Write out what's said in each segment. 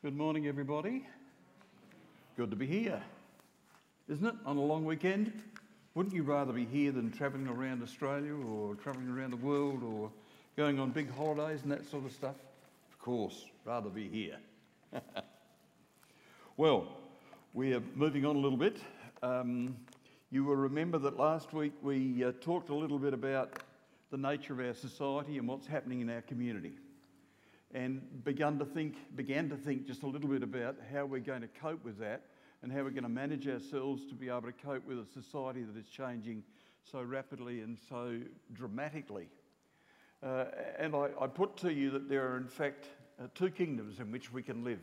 Good morning, everybody. Good to be here, isn't it? On a long weekend. Wouldn't you rather be here than travelling around Australia or travelling around the world or going on big holidays and that sort of stuff? Of course, rather be here. well, we are moving on a little bit. Um, you will remember that last week we uh, talked a little bit about the nature of our society and what's happening in our community and begun to think, began to think just a little bit about how we're going to cope with that and how we're going to manage ourselves to be able to cope with a society that is changing so rapidly and so dramatically. Uh, and I, I, put to you that there are, in fact, uh, two kingdoms in which we can live.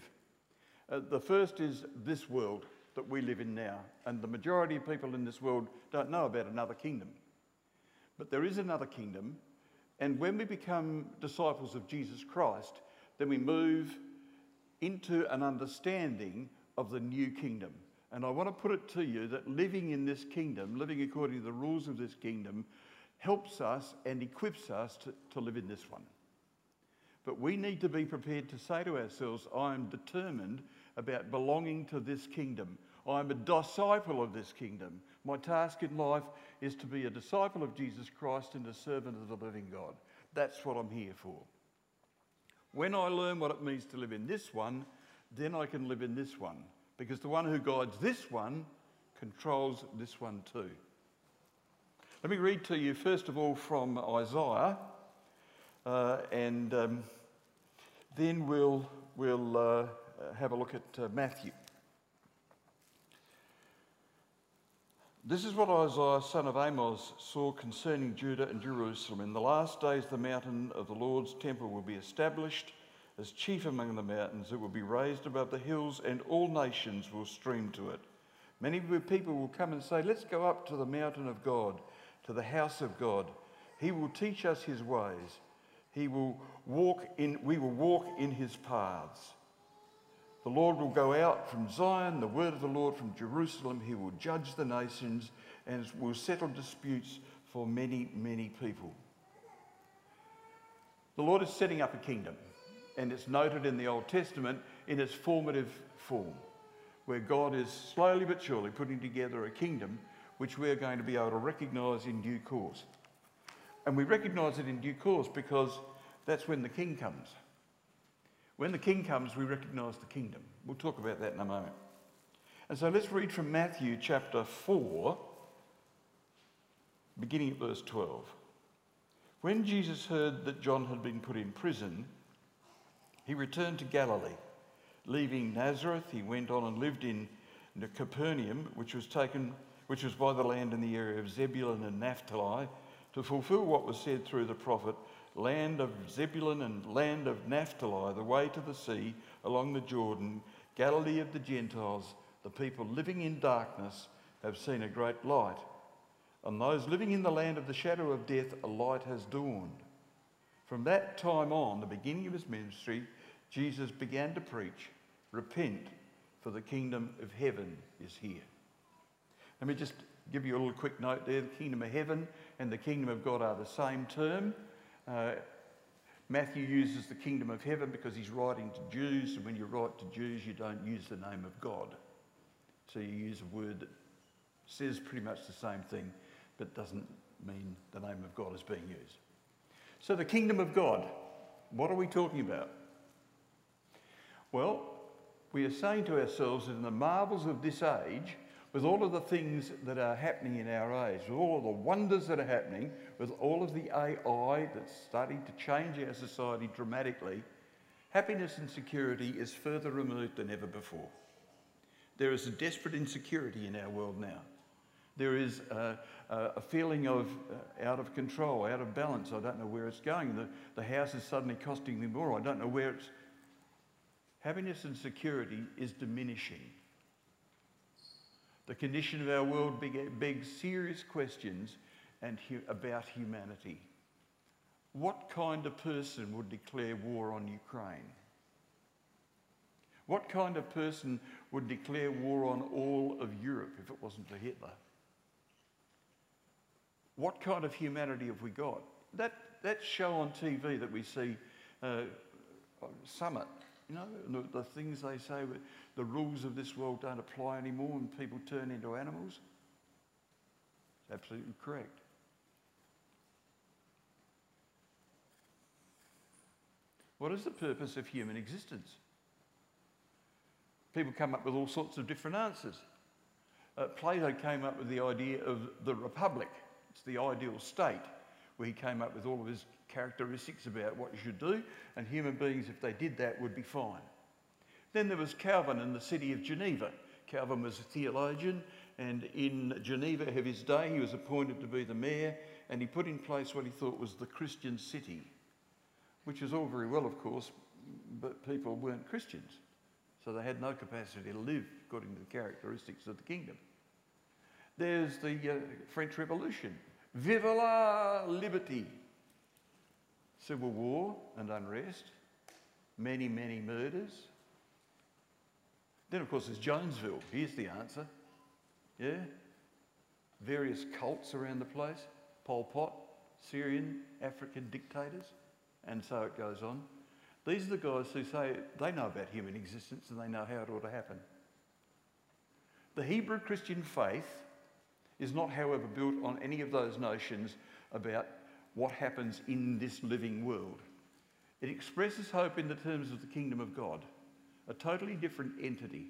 Uh, the first is this world that we live in now, and the majority of people in this world don't know about another kingdom. But there is another kingdom and when we become disciples of Jesus Christ, then we move into an understanding of the new kingdom. And I want to put it to you that living in this kingdom, living according to the rules of this kingdom, helps us and equips us to, to live in this one. But we need to be prepared to say to ourselves, I am determined about belonging to this kingdom. I am a disciple of this kingdom. My task in life is to be a disciple of Jesus Christ and a servant of the living God. That's what I'm here for. When I learn what it means to live in this one, then I can live in this one. Because the one who guides this one controls this one too. Let me read to you, first of all, from Isaiah, uh, and um, then we'll, we'll uh, have a look at uh, Matthew. This is what Isaiah, son of Amos, saw concerning Judah and Jerusalem. In the last days, the mountain of the Lord's temple will be established as chief among the mountains. It will be raised above the hills, and all nations will stream to it. Many people will come and say, Let's go up to the mountain of God, to the house of God. He will teach us his ways. He will walk in, we will walk in his paths. The Lord will go out from Zion, the word of the Lord from Jerusalem. He will judge the nations and will settle disputes for many, many people. The Lord is setting up a kingdom, and it's noted in the Old Testament in its formative form, where God is slowly but surely putting together a kingdom which we're going to be able to recognise in due course. And we recognise it in due course because that's when the king comes. When the king comes, we recognize the kingdom. We'll talk about that in a moment. And so let's read from Matthew chapter 4, beginning at verse 12. When Jesus heard that John had been put in prison, he returned to Galilee. Leaving Nazareth, he went on and lived in Capernaum, which was taken, which was by the land in the area of Zebulun and Naphtali, to fulfill what was said through the prophet land of Zebulun and land of Naphtali, the way to the sea along the Jordan, Galilee of the Gentiles, the people living in darkness have seen a great light. On those living in the land of the shadow of death, a light has dawned. From that time on, the beginning of his ministry, Jesus began to preach, Repent, for the kingdom of heaven is here. Let me just give you a little quick note there. The kingdom of heaven and the kingdom of God are the same term. Uh, Matthew uses the kingdom of heaven because he's writing to Jews, and when you write to Jews, you don't use the name of God. So you use a word that says pretty much the same thing, but doesn't mean the name of God is being used. So, the kingdom of God, what are we talking about? Well, we are saying to ourselves that in the marvels of this age, with all of the things that are happening in our age, with all of the wonders that are happening, with all of the AI that's starting to change our society dramatically, happiness and security is further removed than ever before. There is a desperate insecurity in our world now. There is a, a feeling of uh, out of control, out of balance. I don't know where it's going. The, the house is suddenly costing me more. I don't know where it's. Happiness and security is diminishing. The condition of our world begs serious questions and hu- about humanity. What kind of person would declare war on Ukraine? What kind of person would declare war on all of Europe if it wasn't for Hitler? What kind of humanity have we got? That, that show on TV that we see, uh, Summit, You know, the, the things they say, the rules of this world don't apply anymore and people turn into animals. It's absolutely correct. What is the purpose of human existence? People come up with all sorts of different answers. Uh, Plato came up with the idea of the republic. It's the ideal state where he came up with all of his characteristics about what you should do, and human beings, if they did that, would be fine. Then there was Calvin in the city of Geneva. Calvin was a theologian, and in Geneva of his day, he was appointed to be the mayor, and he put in place what he thought was the Christian city, which is all very well, of course, but people weren't Christians. So they had no capacity to live according to the characteristics of the kingdom. There's the uh, French Revolution. Vive la liberté! Civil war and unrest, many, many murders. Then, of course, there's Jonesville. Here's the answer. Yeah? Various cults around the place. Pol Pot, Syrian, African dictators, and so it goes on. These are the guys who say they know about human existence and they know how it ought to happen. The Hebrew Christian faith is not, however, built on any of those notions about what happens in this living world. It expresses hope in the terms of the kingdom of God, a totally different entity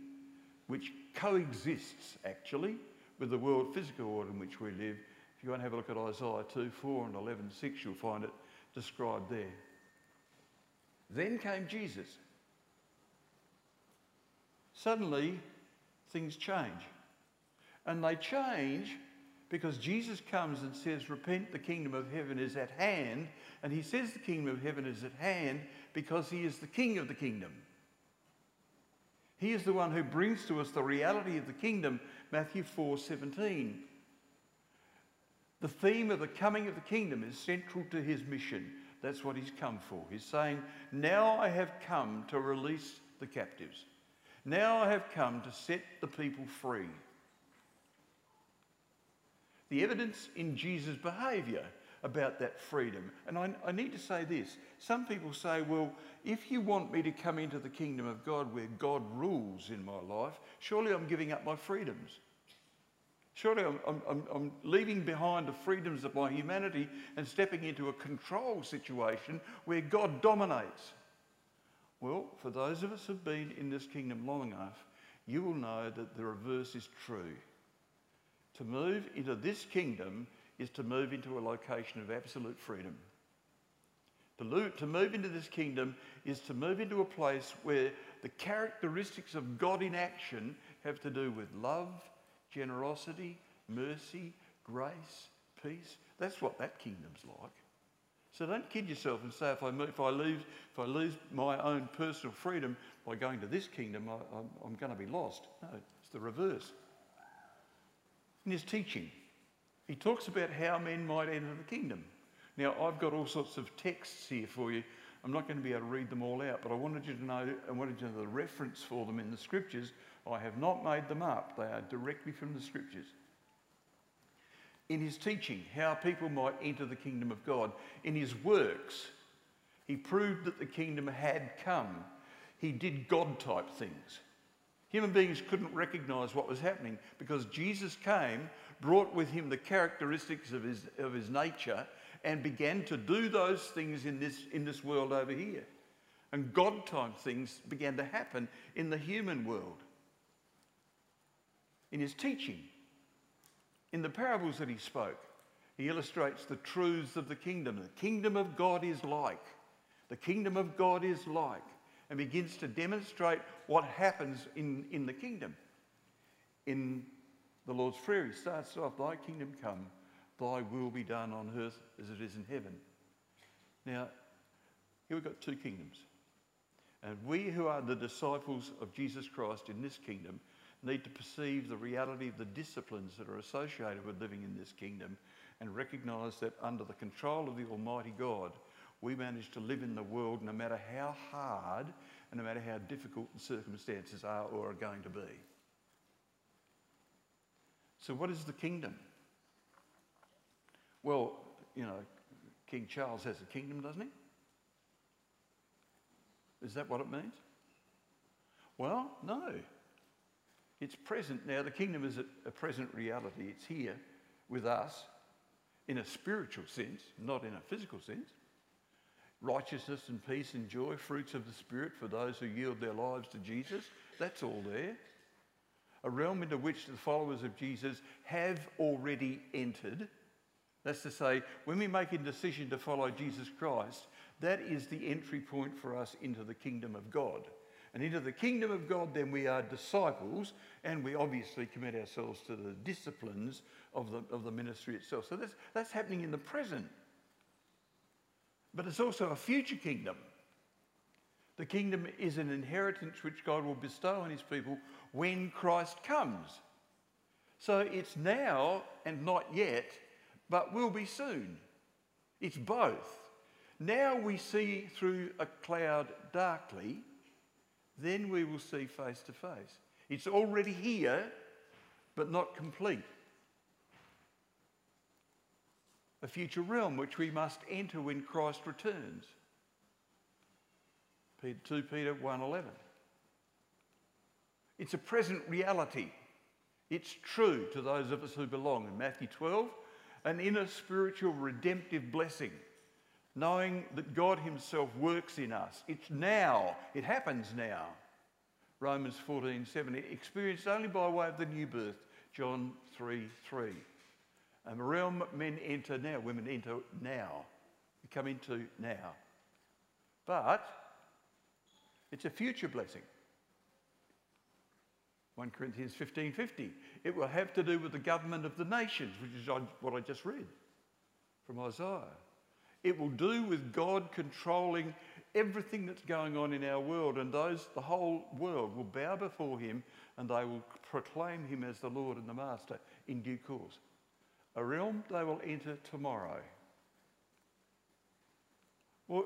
which coexists actually with the world physical order in which we live. If you want to have a look at Isaiah 2 4 and 11 6, you'll find it described there. Then came Jesus. Suddenly, things change. And they change because Jesus comes and says, Repent, the kingdom of heaven is at hand. And he says the kingdom of heaven is at hand because he is the king of the kingdom. He is the one who brings to us the reality of the kingdom, Matthew 4 17. The theme of the coming of the kingdom is central to his mission. That's what he's come for. He's saying, Now I have come to release the captives. Now I have come to set the people free the evidence in Jesus' behaviour about that freedom. And I, I, need to say this some people say, well, if you want me to come into the kingdom of God where God rules in my life, surely I'm giving up my freedoms. Surely I'm, I'm, I'm leaving behind the freedoms of my humanity and stepping into a control situation where God dominates. Well, for those of us who've been in this kingdom long enough, you will know that the reverse is true. To move into this kingdom is to move into a location of absolute freedom. To, to move into this kingdom is to move into a place where the characteristics of God in action have to do with love, generosity, mercy, grace, peace. That's what that kingdom's like. So don't kid yourself and say if I, if I, lose, if I lose my own personal freedom by going to this kingdom, I, I'm, I'm going to be lost. No, it's the reverse in his teaching. He talks about how men might enter the kingdom. Now, I've got all sorts of texts here for you. I'm not going to be able to read them all out, but I wanted you to know, I wanted you to know the reference for them in the scriptures. I have not made them up, they are directly from the scriptures. In his teaching, how people might enter the kingdom of God, in his works, he proved that the kingdom had come. He did God type things. Human beings couldn't recognize what was happening because Jesus came, brought with him the characteristics of his, of his nature, and began to do those things in this, in this world over here. And God type things began to happen in the human world. In his teaching, in the parables that he spoke, he illustrates the truths of the kingdom. The kingdom of God is like. The kingdom of God is like and begins to demonstrate what happens in, in the kingdom. In the Lord's Prayer, he starts off, Thy kingdom come, thy will be done on earth as it is in heaven. Now, here we've got two kingdoms. And we who are the disciples of Jesus Christ in this kingdom need to perceive the reality of the disciplines that are associated with living in this kingdom and recognize that under the control of the Almighty God, we manage to live in the world no matter how hard and no matter how difficult the circumstances are or are going to be. So, what is the kingdom? Well, you know, King Charles has a kingdom, doesn't he? Is that what it means? Well, no. It's present now. The kingdom is a, present reality. It's here with us in a spiritual sense, not in a physical sense. Righteousness and peace and joy, fruits of the Spirit for those who yield their lives to Jesus. That's all there. A realm into which the followers of Jesus have already entered. That's to say, when we make a decision to follow Jesus Christ, that is the entry point for us into the kingdom of God. And into the kingdom of God, then we are disciples, and we obviously commit ourselves to the disciplines of the, of the ministry itself. So that's, that's happening in the present. But it's also a future kingdom. The kingdom is an inheritance which God will bestow on his people when Christ comes. So it's now and not yet, but will be soon. It's both. Now we see through a cloud darkly, then we will see face to face. It's already here, but not complete. A future realm which we must enter when Christ returns. 2 Peter 1:11. It's a present reality. It's true to those of us who belong. In Matthew 12, an inner spiritual redemptive blessing knowing that God Himself works in us. It's now, it happens now. Romans 14 7, experienced only by way of the new birth, John 3 3. And realm men enter now, women enter now, we come into now. But it's a future blessing. 1 Corinthians 15:50. It will have to do with the government of the nations, which is what I just read from Isaiah. It will do with God controlling everything that's going on in our world, and those, the whole world, will bow before Him and they will proclaim Him as the Lord and the Master in due course. A realm they will enter tomorrow. Well,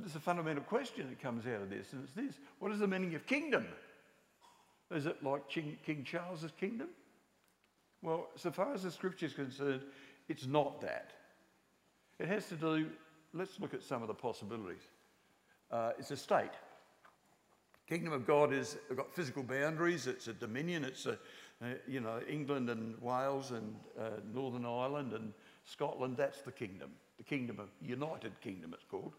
there's a fundamental question that comes out of this, and it's this What is the meaning of kingdom? Is it like King, King Charles's kingdom? Well, so far as the scripture is concerned, it's not that. It has to do, let's look at some of the possibilities. Uh, it's a state. Kingdom of God is got physical boundaries. It's a dominion. It's a, uh, you know, England and Wales and uh, Northern Ireland and Scotland. That's the kingdom. The kingdom of United Kingdom. It's called.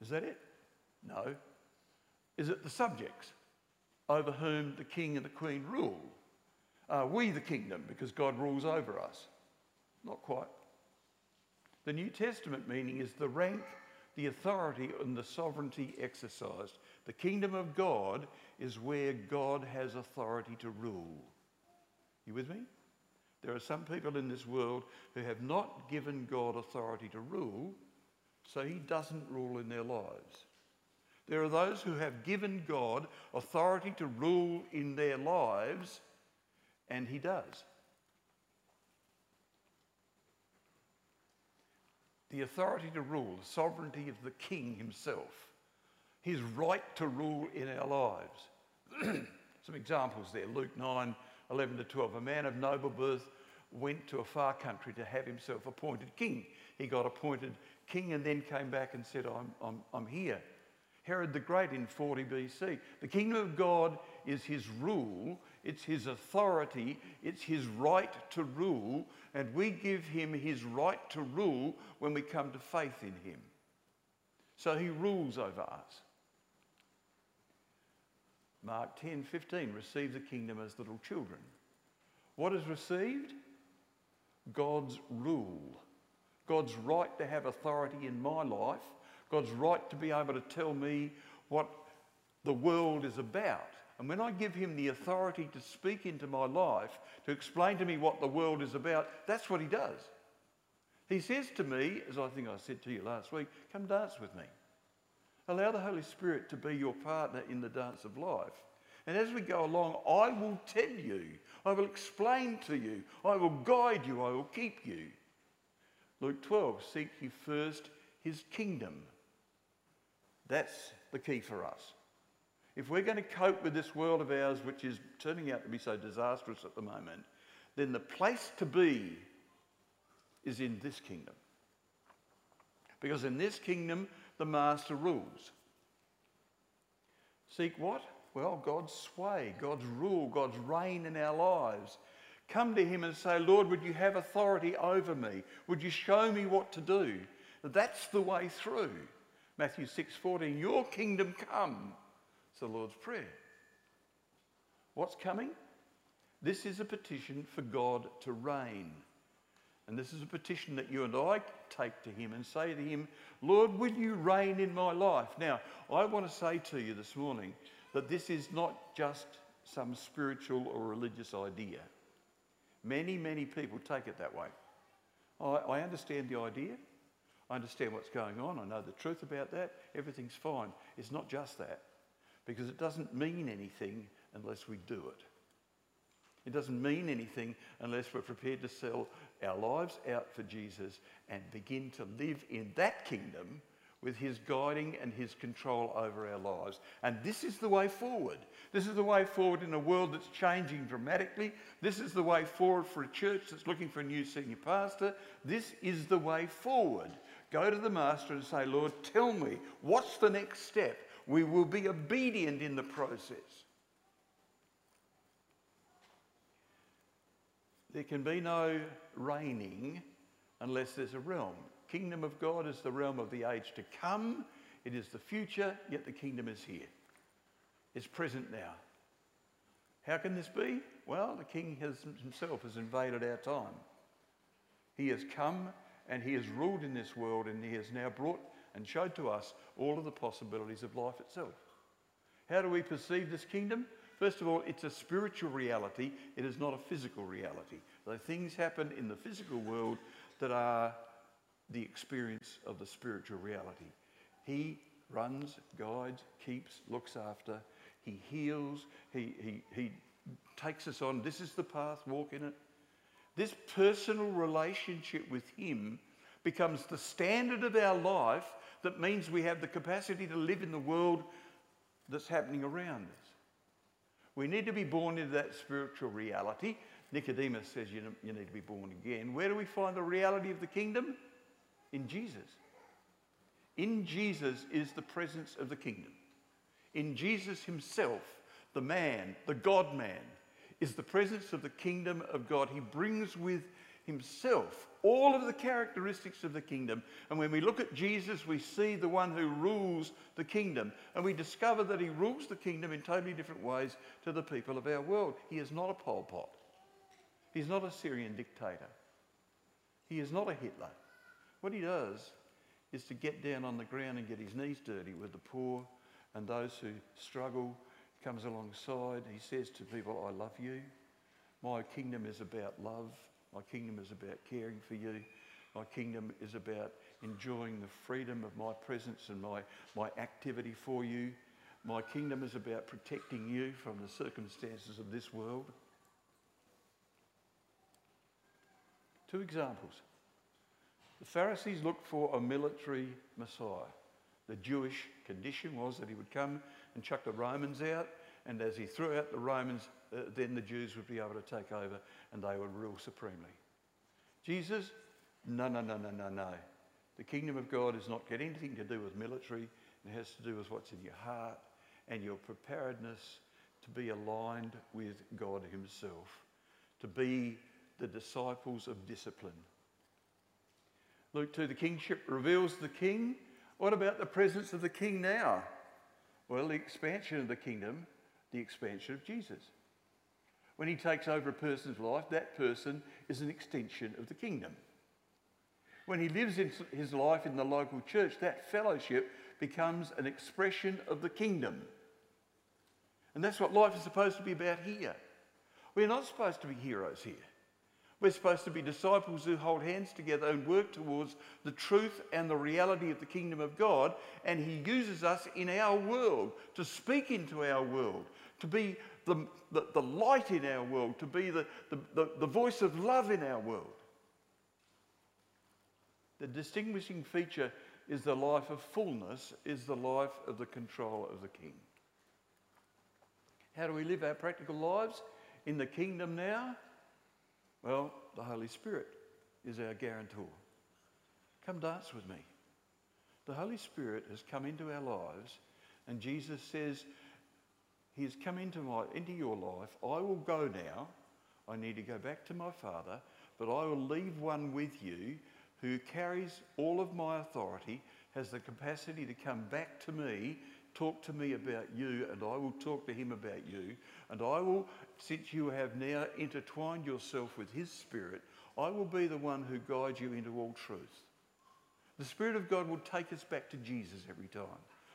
Is that it? No. Is it the subjects over whom the king and the queen rule? Are we the kingdom because God rules over us? Not quite. The New Testament meaning is the rank, the authority, and the sovereignty exercised. The kingdom of God is where God has authority to rule. You with me? There are some people in this world who have not given God authority to rule, so he doesn't rule in their lives. There are those who have given God authority to rule in their lives, and he does. the authority to rule, the sovereignty of the king himself, his right to rule in our lives. Some examples there Luke 9 11 to 12. A man of noble birth went to a far country to have himself appointed king. He got appointed king and then came back and said, I'm, I'm, I'm here. Herod the Great in 40 BC. The kingdom of God is his rule, it's his authority, it's his right to rule, and we give him his right to rule when we come to faith in him. So he rules over us. Mark 10 15, receive the kingdom as little children. What is received? God's rule, God's right to have authority in my life God's right to be able to tell me what the world is about. And when I give him the authority to speak into my life, to explain to me what the world is about, that's what he does. He says to me, as I think I said to you last week, come dance with me. Allow the Holy Spirit to be your partner in the dance of life. And as we go along, I will tell you, I will explain to you, I will guide you, I will keep you. Luke 12, seek ye first his kingdom that's the key for us. If we're going to cope with this world of ours, which is turning out to be so disastrous at the moment, then the place to be is in this kingdom. Because in this kingdom, the master rules. Seek what? Well, God's sway, God's rule, God's reign in our lives. Come to Him and say, Lord, would you have authority over me? Would you show me what to do? That's the way through. Matthew 6:14, your kingdom come. It's the Lord's Prayer. What's coming? This is a petition for God to reign. And this is a petition that you and I take to Him and say to Him, Lord, will you reign in my life? Now, I want to say to you this morning that this is not just some spiritual or religious idea. Many, many people take it that way. I, I understand the idea. I understand what's going on. I know the truth about that. Everything's fine. It's not just that, because it doesn't mean anything unless we do it. It doesn't mean anything unless we're prepared to sell our lives out for Jesus and begin to live in that kingdom with his guiding and his control over our lives. And this is the way forward. This is the way forward in a world that's changing dramatically. This is the way forward for a church that's looking for a new senior pastor. This is the way forward. Go to the master and say, Lord, tell me, what's the next step? We will be obedient in the process. There can be no reigning unless there's a realm. Kingdom of God is the realm of the age to come. It is the future, yet the kingdom is here. It's present now. How can this be? Well, the king has, himself has invaded our time. He has come and he has ruled in this world and he has now brought and showed to us all of the possibilities of life itself. How do we perceive this kingdom? First of all, it's a spiritual reality, it is not a physical reality. Though things happen in the physical world that are the experience of the spiritual reality. He runs, guides, keeps, looks after, he heals, he, he, he takes us on. This is the path, walk in it. This personal relationship with him becomes the standard of our life that means we have the capacity to live in the world that's happening around us. We need to be born into that spiritual reality. Nicodemus says you, you need to be born again. Where do we find the reality of the kingdom? In Jesus. In Jesus is the presence of the kingdom. In Jesus himself, the man, the God man, is the presence of the kingdom of God. He brings with himself all of the characteristics of the kingdom. And when we look at Jesus, we see the one who rules the kingdom. And we discover that he rules the kingdom in totally different ways to the people of our world. He is not a Pol Pot, he's not a Syrian dictator, he is not a Hitler. What he does is to get down on the ground and get his knees dirty with the poor and those who struggle. Comes alongside, he says to people, I love you. My kingdom is about love. My kingdom is about caring for you. My kingdom is about enjoying the freedom of my presence and my, my activity for you. My kingdom is about protecting you from the circumstances of this world. Two examples. The Pharisees looked for a military Messiah. The Jewish condition was that he would come and chuck the Romans out, and as he threw out the Romans, uh, then the Jews would be able to take over and they would rule supremely. Jesus, no, no, no, no, no, no. The kingdom of God has not got anything to do with military. It has to do with what's in your heart and your preparedness to be aligned with God Himself, to be the disciples of discipline. Luke 2, the kingship reveals the king. What about the presence of the king now? Well, the expansion of the kingdom, the expansion of Jesus. When he takes over a person's life, that person is an extension of the kingdom. When he lives his life in the local church, that fellowship becomes an expression of the kingdom. And that's what life is supposed to be about here. We're not supposed to be heroes here. We're supposed to be disciples who hold hands together and work towards the truth and the reality of the kingdom of God. And He uses us in our world to speak into our world, to be the, the, the light in our world, to be the, the, the, the voice of love in our world. The distinguishing feature is the life of fullness, is the life of the control of the King. How do we live our practical lives in the kingdom now? Well, the Holy Spirit is our guarantor. Come dance with me. The Holy Spirit has come into our lives, and Jesus says, He has come into, my, into your life. I will go now. I need to go back to my Father, but I will leave one with you who carries all of my authority, has the capacity to come back to me, talk to me about you, and I will talk to him about you. And I will, since you have now intertwined yourself with his Spirit, I will be the one who guides you into all truth. The Spirit of God will take us back to Jesus every time.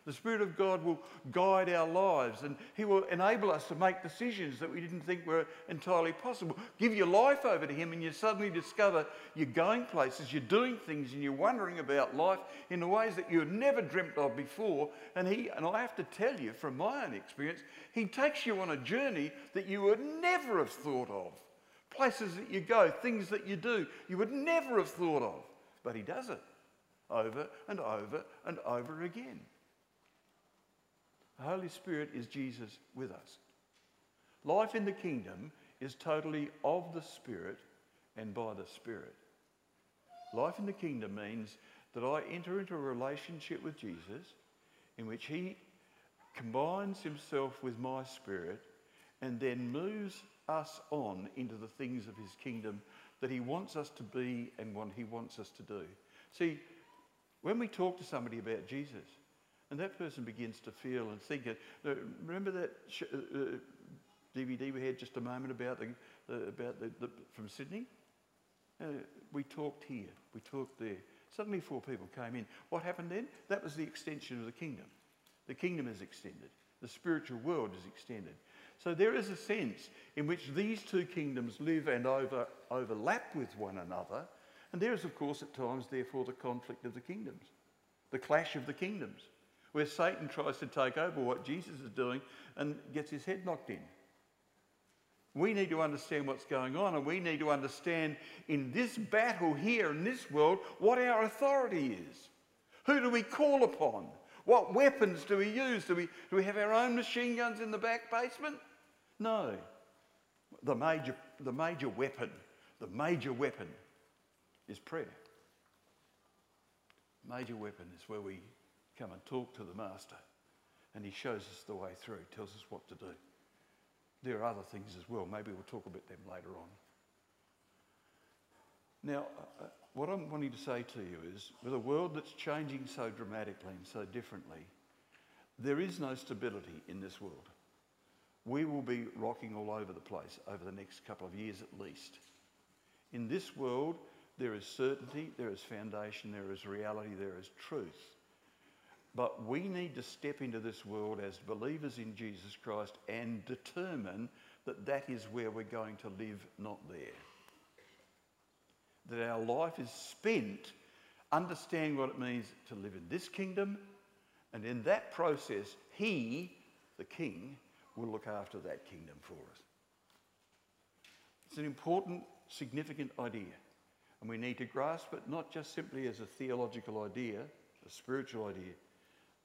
The Spirit of God will guide our lives and He will enable us to make decisions that we didn't think were entirely possible. Give your life over to Him, and you suddenly discover you're going places, you're doing things, and you're wondering about life in ways that you had never dreamt of before. And He, and I have to tell you from my own experience, He takes you on a journey that you would never have thought of. Places that you go, things that you do, you would never have thought of. But He does it over and over and over again. The Holy Spirit is Jesus with us. Life in the kingdom is totally of the Spirit and by the Spirit. Life in the kingdom means that I enter into a relationship with Jesus in which He combines Himself with my spirit and then moves us on into the things of His kingdom that He wants us to be and what He wants us to do. See, when we talk to somebody about Jesus, and that person begins to feel and think. Uh, remember that uh, DVD uh, we had just a moment about the, the about the, the, from Sydney? Uh, we talked here, we talked there. Suddenly, four people came in. What happened then? That was the extension of the kingdom. The kingdom is extended. The spiritual world is extended. So there is a sense in which these two kingdoms live and over, overlap with one another. And there is, of course, at times, therefore, the conflict of the kingdoms, the clash of the kingdoms where Satan tries to take over what Jesus is doing and gets his head knocked in. We need to understand what's going on, and we need to understand in this battle here in this world what our authority is. Who do we call upon? What weapons do we use? Do we, do we have our own machine guns in the back basement? No. The major, the major weapon, the major weapon is prayer. Major weapon is where we come and talk to the Master. And he shows us the way through, tells us what to do. There are other things as well. Maybe we'll talk about them later on. Now, uh, uh, what I'm wanting to say to you is with a world that's changing so dramatically and so differently, there is no stability in this world. We will be rocking all over the place over the next couple of years at least. In this world, there is certainty, there is foundation, there is reality, there is truth. But we need to step into this world as believers in Jesus Christ and determine that that is where we're going to live, not there. That our life is spent understanding what it means to live in this kingdom, and in that process, He, the King, will look after that kingdom for us. It's an important, significant idea, and we need to grasp it not just simply as a theological idea, a spiritual idea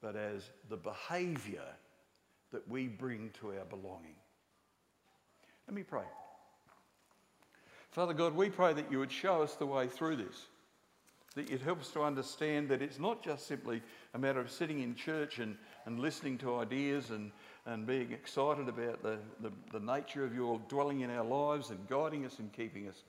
but as the behaviour that we bring to our belonging. Let me pray. Father God, we pray that you would show us the way through this, that it helps to understand that it's not just simply a matter of sitting in church and, and listening to ideas and, and being excited about the, the, the nature of your dwelling in our lives and guiding us and keeping us.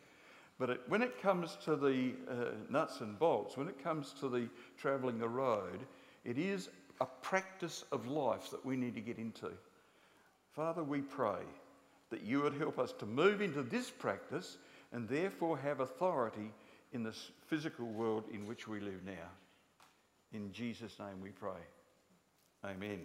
But it, when it comes to the uh, nuts and bolts, when it comes to the travelling the road, it is a practice of life that we need to get into. Father, we pray that you would help us to move into this practice and therefore have authority in this physical world in which we live now. In Jesus' name we pray. Amen.